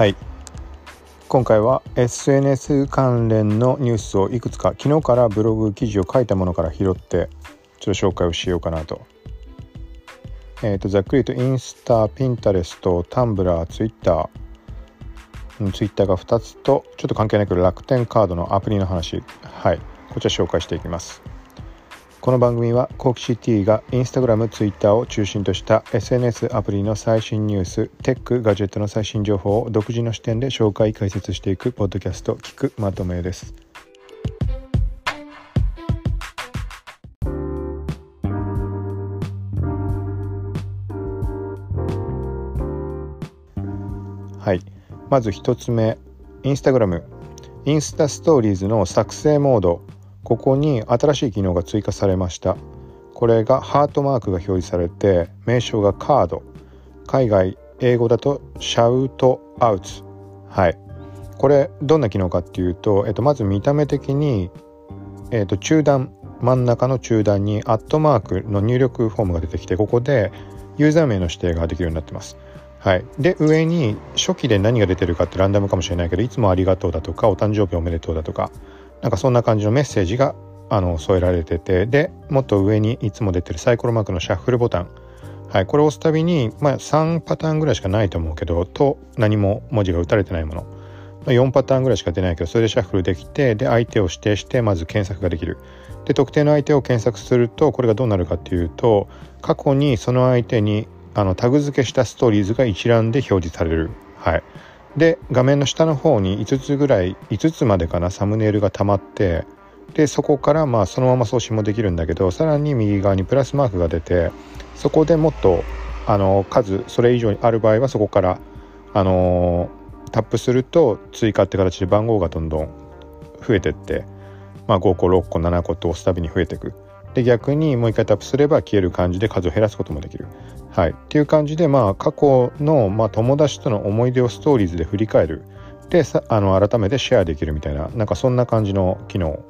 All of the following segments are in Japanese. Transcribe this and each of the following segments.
はい今回は SNS 関連のニュースをいくつか昨日からブログ記事を書いたものから拾ってちょっと紹介をしようかなと。えーと、ざっくり言うとインスタ、ピンタレスト、タンブラー、ツイッター、ツイッターが2つとちょっと関係なく楽天カードのアプリの話はいこちら紹介していきます。この番組はコーキシティがインスタグラム、ツイッターを中心とした SNS アプリの最新ニュース、テック、ガジェットの最新情報を独自の視点で紹介、解説していくポッドキャスト、聞くまとめです。はい。まず1つ目、インスタグラム。インスタストーリーズの作成モードここに新しい機能が追加されました。これがハートマークが表示されて名称がカード。海外英語だとシャウトアウツ。はい。これどんな機能かっていうと、えっと、まず見た目的に、えっと、中段真ん中の中段にアットマークの入力フォームが出てきてここでユーザー名の指定ができるようになってます。はい、で上に初期で何が出てるかってランダムかもしれないけどいつもありがとうだとかお誕生日おめでとうだとかなんかそんな感じのメッセージがあの添えられててでもっと上にいつも出てるサイコロマークのシャッフルボタン。はい、これを押すたびに、まあ、3パターンぐらいしかないと思うけどと何も文字が打たれてないもの。4パターンぐらいしか出ないけどそれでシャッフルできてで相手を指定してまず検索ができる。で特定の相手を検索するとこれがどうなるかっていうと過去にその相手にあのタグ付けしたストーリーズが一覧で表示される、はい、で画面の下の方に5つぐらい5つまでかなサムネイルが溜まってでそこからまあそのまま送信もできるんだけどさらに右側にプラスマークが出てそこでもっとあの数それ以上にある場合はそこからあのタップすると追加って形で番号がどんどん増えてって、まあ、5個6個7個と押すたびに増えていく。で逆にもう一回タップすれば消える感じで数を減らすこともできる。はい、っていう感じで、まあ、過去の、まあ、友達との思い出をストーリーズで振り返るであの改めてシェアできるみたいななんかそんな感じの機能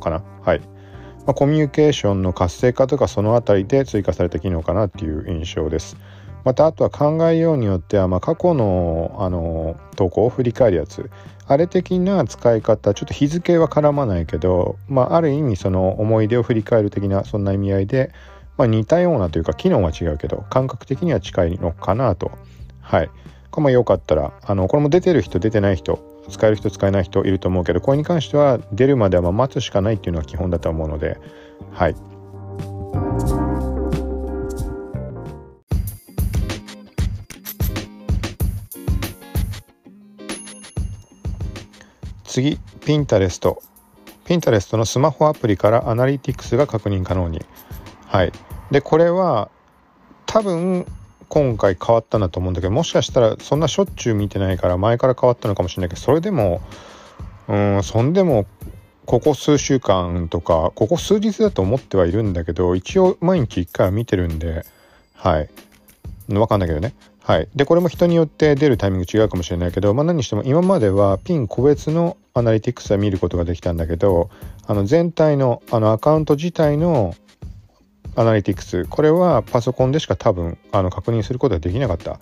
かな。はいまあ、コミュニケーションの活性化とかその辺りで追加された機能かなっていう印象です。またあとは考えようによっては、まあ、過去のあの投稿を振り返るやつ。あれ的な使い方ちょっと日付は絡まないけど、まあ、ある意味その思い出を振り返る的なそんな意味合いで、まあ、似たようなというか機能は違うけど感覚的には近いのかなと。はい。これもよかったらあのこれも出てる人出てない人使える人使えない人いると思うけどこれに関しては出るまでは待つしかないっていうのは基本だと思うのではい。次ピンタレストピンタレストのスマホアプリからアナリティクスが確認可能に。はい。でこれは多分今回変わったんだと思うんだけどもしかしたらそんなしょっちゅう見てないから前から変わったのかもしれないけどそれでもうんそんでもここ数週間とかここ数日だと思ってはいるんだけど一応毎日1回は見てるんではい。分かんないけどね。はい。で、これも人によって出るタイミング違うかもしれないけど、まあ何にしても今まではピン個別のアナリティクスは見ることができたんだけど、あの全体のあのアカウント自体のアナリティクス、これはパソコンでしか多分あの確認することができなかった。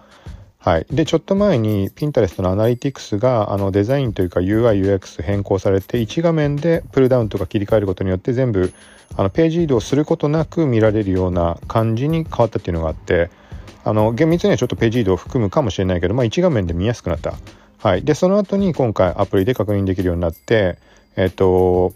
はい。で、ちょっと前に Pinterest のアナリティクスがあのデザインというか UI、UX 変更されて1画面でプルダウンとか切り替えることによって全部あのページ移動することなく見られるような感じに変わったっていうのがあって、あの厳密にはちょっとページ移動を含むかもしれないけど、まあ、1画面で見やすくなった。はい、でその後に今回アプリで確認できるようになって、えっと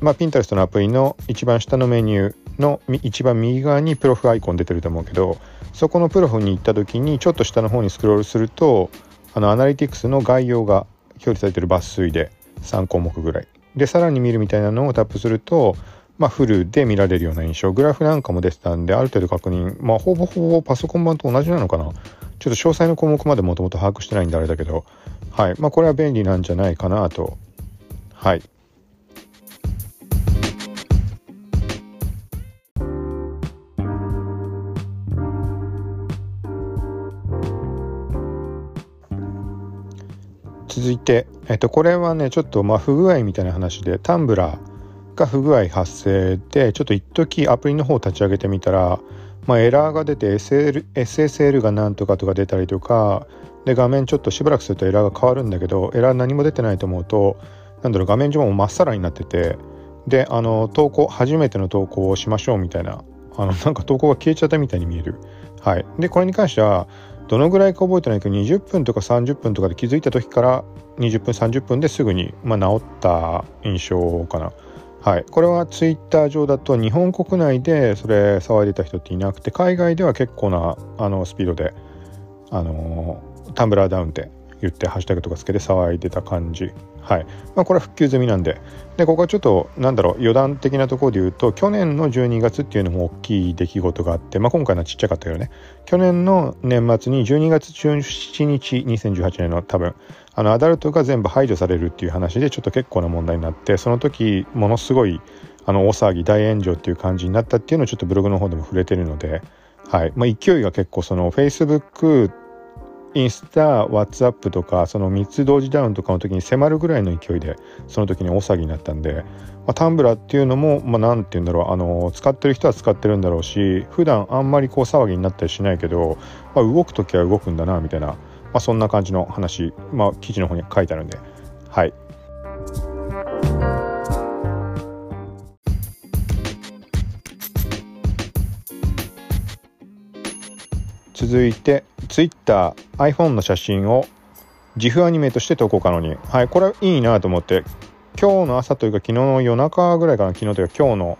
まあ、ピンタレストのアプリの一番下のメニューの一番右側にプロフアイコン出てると思うけどそこのプロフに行った時にちょっと下の方にスクロールするとあのアナリティクスの概要が表示されてる抜粋で3項目ぐらいでさらに見るみたいなのをタップするとまあ、フルで見られるような印象グラフなんかも出てたんである程度確認。まあほぼほぼパソコン版と同じなのかな。ちょっと詳細の項目までもともと把握してないんであれだけど。はい。まあこれは便利なんじゃないかなと。はい。続いて、えっと、これはねちょっとまあ不具合みたいな話でタンブラー。が不具合発生でちょっと一時アプリの方を立ち上げてみたらまあ、エラーが出て SL SSL がなんとかとか出たりとかで画面ちょっとしばらくするとエラーが変わるんだけどエラー何も出てないと思うとなんだろう画面上もまっさらになっててであの投稿初めての投稿をしましょうみたいなあのなんか投稿が消えちゃったみたいに見える。はい。でこれに関してはどのぐらいか覚えてないけど20分とか30分とかで気づいた時から20分30分ですぐに、まあ、治った印象かな。はい、これはツイッター上だと日本国内でそれ騒いでた人っていなくて海外では結構なあのスピードで、あのタンブラーダウンって言ってハッシュタグとかつけて騒いでた感じ。はい。まあこれは復旧済みなんで。でここはちょっとなんだろう余談的なところで言うと去年の12月っていうのも大きい出来事があって、まあ、今回のはちっちゃかったけどね。去年の年末に12月17日2018年の多分あのアダルトが全部排除されるっていう話でちょっと結構な問題になってその時ものすごいあの大騒ぎ大炎上っていう感じになったっていうのをちょっとブログの方でも触れてるので、はい。まあ、勢いが結構その Facebook インスタ、ワッツアップとか、その3つ同時ダウンとかの時に迫るぐらいの勢いで、その時に大騒ぎになったんで、まあ、タンブラーっていうのも、まあ、て言うんだろう、あの、使ってる人は使ってるんだろうし、普段あんまりこう騒ぎになったりしないけど、まあ、動く時は動くんだな、みたいな、まあ、そんな感じの話、まあ、記事の方に書いてあるんで、はい。続いて Twitter、iPhone の写真を GIF アニメとして投稿可能に。はい、これはいいなと思って、今日の朝というか昨日の夜中ぐらいかな、昨日というか今日の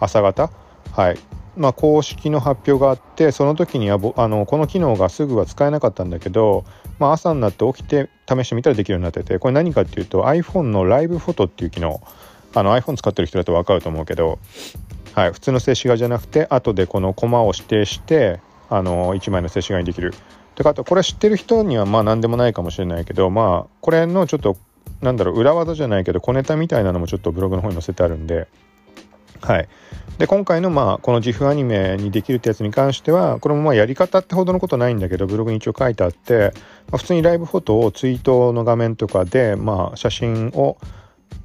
朝方、はい、まあ、公式の発表があってその時にはあのこの機能がすぐは使えなかったんだけど、まあ、朝になって起きて試してみたらできるようになっててこれ何かっていうと iPhone のライブフォトっていう機能あの iPhone 使ってる人だと分かると思うけど、はい、普通の静止画じゃなくて後でこのコマを指定してあの1枚の静止画にできる。てかあとこれ知ってる人にはまあ何でもないかもしれないけどまあこれのちょっとなんだろう裏技じゃないけど小ネタみたいなのもちょっとブログの方に載せてあるんではい。で今回のまあこの GIF アニメにできるってやつに関してはこれもまあやり方ってほどのことないんだけどブログに一応書いてあって、まあ、普通にライブフォトをツイートの画面とかでまあ写真を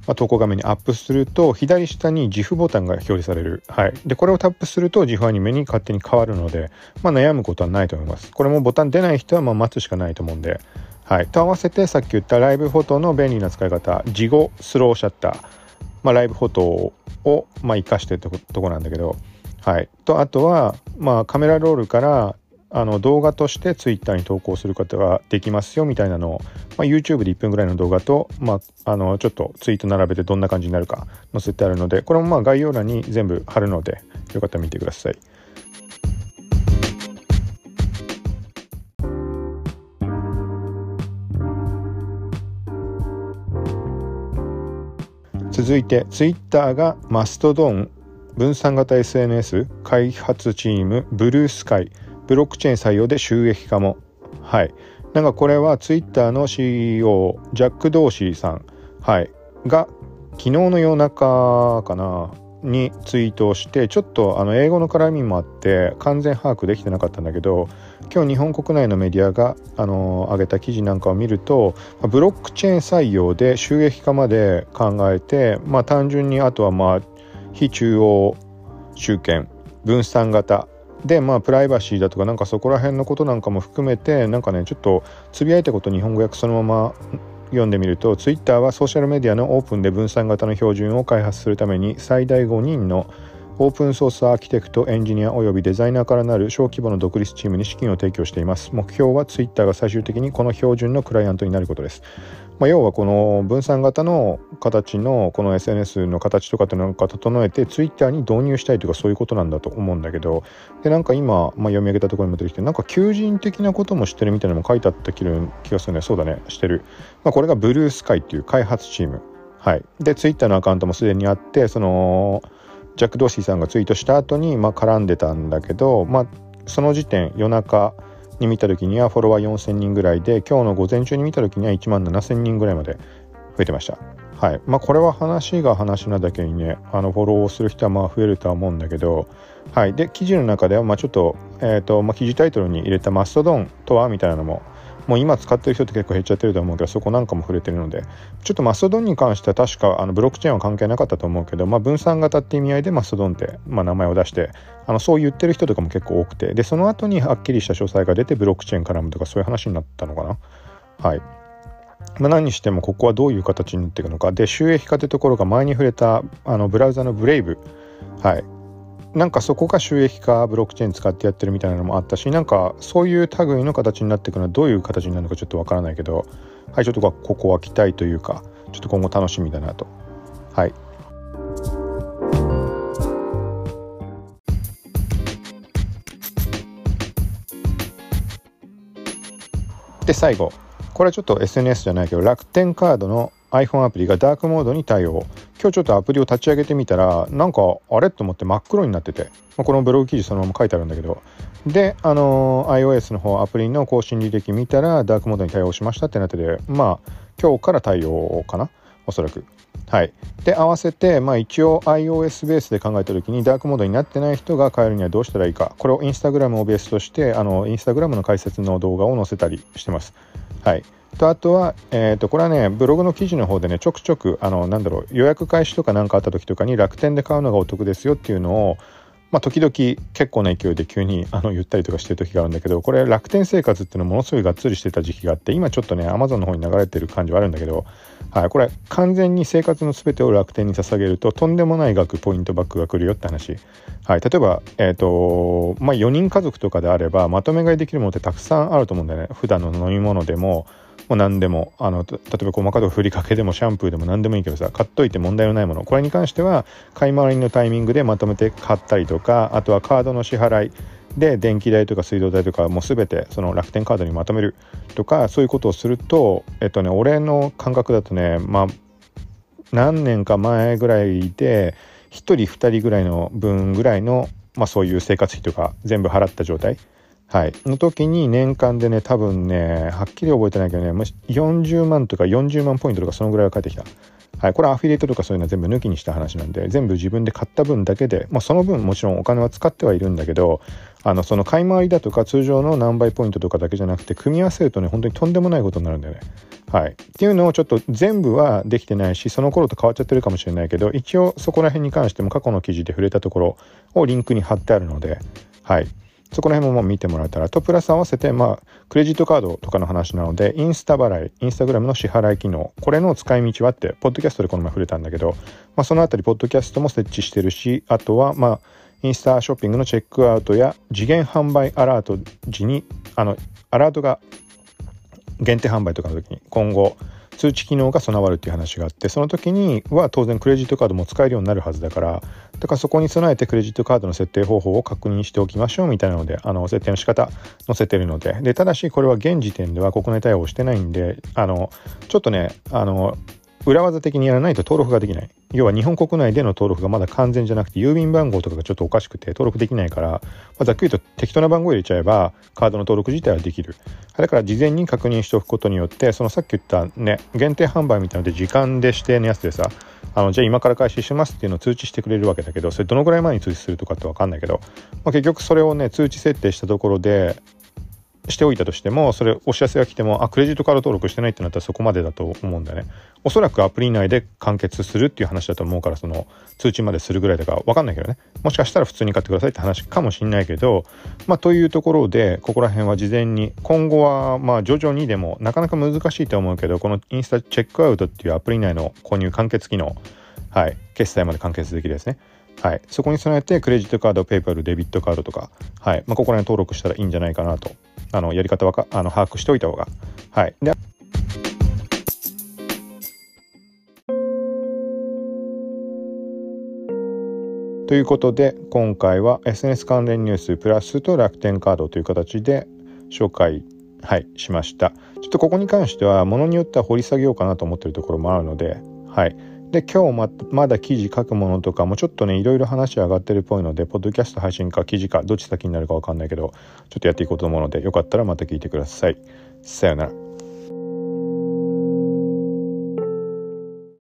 まあ、投稿画面にアップすると左下に GIF ボタンが表示される、はい、でこれをタップすると GIF アニメに勝手に変わるので、まあ、悩むことはないと思います。これもボタン出ない人はま待つしかないと思うんで、はい、と合わせてさっき言ったライブフォトの便利な使い方事後スローシャッター、まあ、ライブフォトをまあ活かしてるとこなんだけどはい、とあとは、まあ、カメラロールからあの動画としてツイッターに投稿することができますよみたいなのを、まあ、YouTube で1分ぐらいの動画と、まあ、あのちょっとツイート並べてどんな感じになるか載せてあるのでこれもまあ概要欄に全部貼るのでよかったら見てください。続いてツイッターがマストドン分散型 SNS 開発チームブルースカイブロックチェーン採用で収益化も。はい。なんかこれはツイッターの CEO、ジャック・ドーシーさん、はい、が昨日の夜中かな、にツイートをしてちょっとあの英語の絡みもあって完全把握できてなかったんだけど今日日本国内のメディアがあの上げた記事なんかを見るとブロックチェーン採用で収益化まで考えてまあ単純にあとはまあ非中央集権分散型でまあプライバシーだとかなんかそこら辺のことなんかも含めてなんかねちょっとつぶやいたこと日本語訳そのまま読んでみると Twitter はソーシャルメディアのオープンで分散型の標準を開発するために最大5人のオープンソースアーキテクト、エンジニアおよびデザイナーからなる小規模の独立チームに資金を提供しています。目標は Twitter が最終的にこの標準のクライアントになることです。まあ、要はこの分散型の形のこの SNS の形とかってなんか整えて Twitter に導入したいとかそういうことなんだと思うんだけどでなんか今、まあ、読み上げたところにも出てきてなんか求人的なこともしてるみたいなのも書いてあった気がするねそうだねしてる、まあ、これがブルースカイっていう開発チームはいで Twitter のアカウントもすでにあってそのジャック・ドーシーさんがツイートした後にまあ絡んでたんだけどまあその時点夜中に見た時にはフォロワー4000人ぐらいで今日の午前中に見た時には1万7000人ぐらいまで増えてました。はいまあ、これは話が話なだけにねあのフォローをする人はまあ増えるとは思うんだけど、はい、で記事の中ではまあちょっと,、えーとまあ、記事タイトルに入れたマストドンとはみたいなのももう今使ってる人って結構減っちゃってると思うけどそこなんかも触れてるので。ちょっとマストドンに関しては確かあのブロックチェーンは関係なかったと思うけど、まあ、分散型って意味合いでマストドンって、まあ、名前を出してあのそう言ってる人とかも結構多くて。でその後にはっきりした詳細が出てブロックチェーン絡むとかそういう話になったのかな。はい。まあ、何にしてもここはどういう形になっていくのか。で収益化というところが前に触れたあのブラウザのブレイブ。はい。なんかそこが収益化ブロックチェーン使ってやってるみたいなのもあったしなんかそういう類の形になっていくのはどういう形になるのかちょっとわからないけどはいちょっとここは期待というかちょっと今後楽しみだなと。はいで最後。これはちょっと SNS じゃないけど楽天カードの iPhone アプリがダークモードに対応。今日ちょっとアプリを立ち上げてみたらなんかあれと思って真っ黒になってて、まあ、このブログ記事そのまま書いてあるんだけど。であの、iOS の方アプリの更新履歴見たらダークモードに対応しましたってなっててまあ今日から対応かなおそらく。はい、で合わせて、まあ、一応 iOS ベースで考えた時にダークモードになってない人が変えるにはどうしたらいいかこれをインスタグラムをベースとしてあのインスタグラムの解説の動画を載せたりしてます。はい、とあとは、えー、とこれはねブログの記事の方でねちょくちょくあのなんだろう予約開始とか何かあった時とかに楽天で買うのがお得ですよっていうのをまあ、時々結構な勢いで急にあの言ったりとかしてる時があるんだけどこれ楽天生活っていうのものすごいがっつりしてた時期があって今ちょっとね Amazon の方に流れてる感じはあるんだけど、はい、これ完全に生活の全てを楽天に捧げるととんでもない額ポイントバックが来るよって話、はい、例えば、えーとまあ、4人家族とかであればまとめ買いできるものってたくさんあると思うんだよね。普段の飲み物でももう何でもあの例えば細かくふりかけでもシャンプーでも何でもいいけどさ買っといて問題のないもの。これに関しては買い回りのタイミングでまとめて買ったりとかあとはカードの支払い。で電気代とか水道代とかもう全てその楽天カードにまとめる。とかそういうことをするとえっとね俺の感覚だとねまあ何年か前ぐらいで1人2人ぐらいの分ぐらいの、まあ、そういう生活費とか全部払った状態。はい、の時に年間でね多分ねはっきり覚えてないけどねもし40万とか40万ポイントとかそのぐらいは返ってきた。はい、これはアフィリエイトとかそういうのは全部抜きにした話なんで全部自分で買った分だけで、まあ、その分もちろんお金は使ってはいるんだけどあのその買い回りだとか通常の何倍ポイントとかだけじゃなくて組み合わせるとね本当にとんでもないことになるんだよね。はい、っていうのをちょっと全部はできてないしその頃と変わっちゃってるかもしれないけど一応そこら辺に関しても過去の記事で触れたところをリンクに貼ってあるので、はい、そこら辺もま見てもらえたらとプラス合わせてまあクレジットカードとかの話なのでインスタ払いインスタグラムの支払い機能これの使い道はってポッドキャストでこの前触れたんだけど、まあ、そのあたりポッドキャストも設置してるしあとはまあインスタショッピングのチェックアウトや次元販売アラート時にあのアラートが限定販売とかの時に今後通知機能が備わるっていう話があってその時には当然クレジットカードも使えるようになるはずだからだからそこに備えてクレジットカードの設定方法を確認しておきましょうみたいなのであの設定の仕方載せてるので。でただしこれは現時点では国内対応してないんであのちょっとねあの裏技的にやらないと登録ができない。要は日本国内での登録がまだ完全じゃなくて郵便番号とかがちょっとおかしくて登録できないから、ま、ざっくりと適当な番号入れちゃえばカードの登録自体はできる。だから事前に確認しておくことによってそのさっき言ったね限定販売みたいなので時間で指定のやつでさあのじゃあ今から開始しますっていうのを通知してくれるわけだけどそれどのぐらい前に通知するとかって分かんないけど、まあ、結局それをね通知設定したところでしておいたとしてもそれお知らせが来てもあクレジットカード登録してないってなったらそこまでだと思うんだよね。おそらくアプリ内で完結するっていう話だと思うからその通知までするぐらいだから分かんないけどね。もしかしたら普通に買ってくださいって話かもしんないけどまあというところでここら辺は事前に今後はまあ徐々にでもなかなか難しいと思うけどこのインスタチェックアウトっていうアプリ内の購入完結機能はい決済まで完結できるですね。はい、そこに備えてクレジットカード、ペイパル、デビットカードとか、はい。まあ、ここら辺登録したらいいんじゃないかなと。あのやり方はかあの把握しておいた方が。はい。でということで今回は SNS 関連ニュースプラスと楽天カードという形で紹介はいしました。ちょっとここに関してはものによっては掘り下げようかなと思ってるところもあるのではい。で今日まだ記事書くものとかもちょっとねいろいろ話上がってるっぽいのでポッドキャスト配信か記事かどっち先になるか分かんないけどちょっとやっていこうと思うのでよかったらまた聞いてください。さようなら。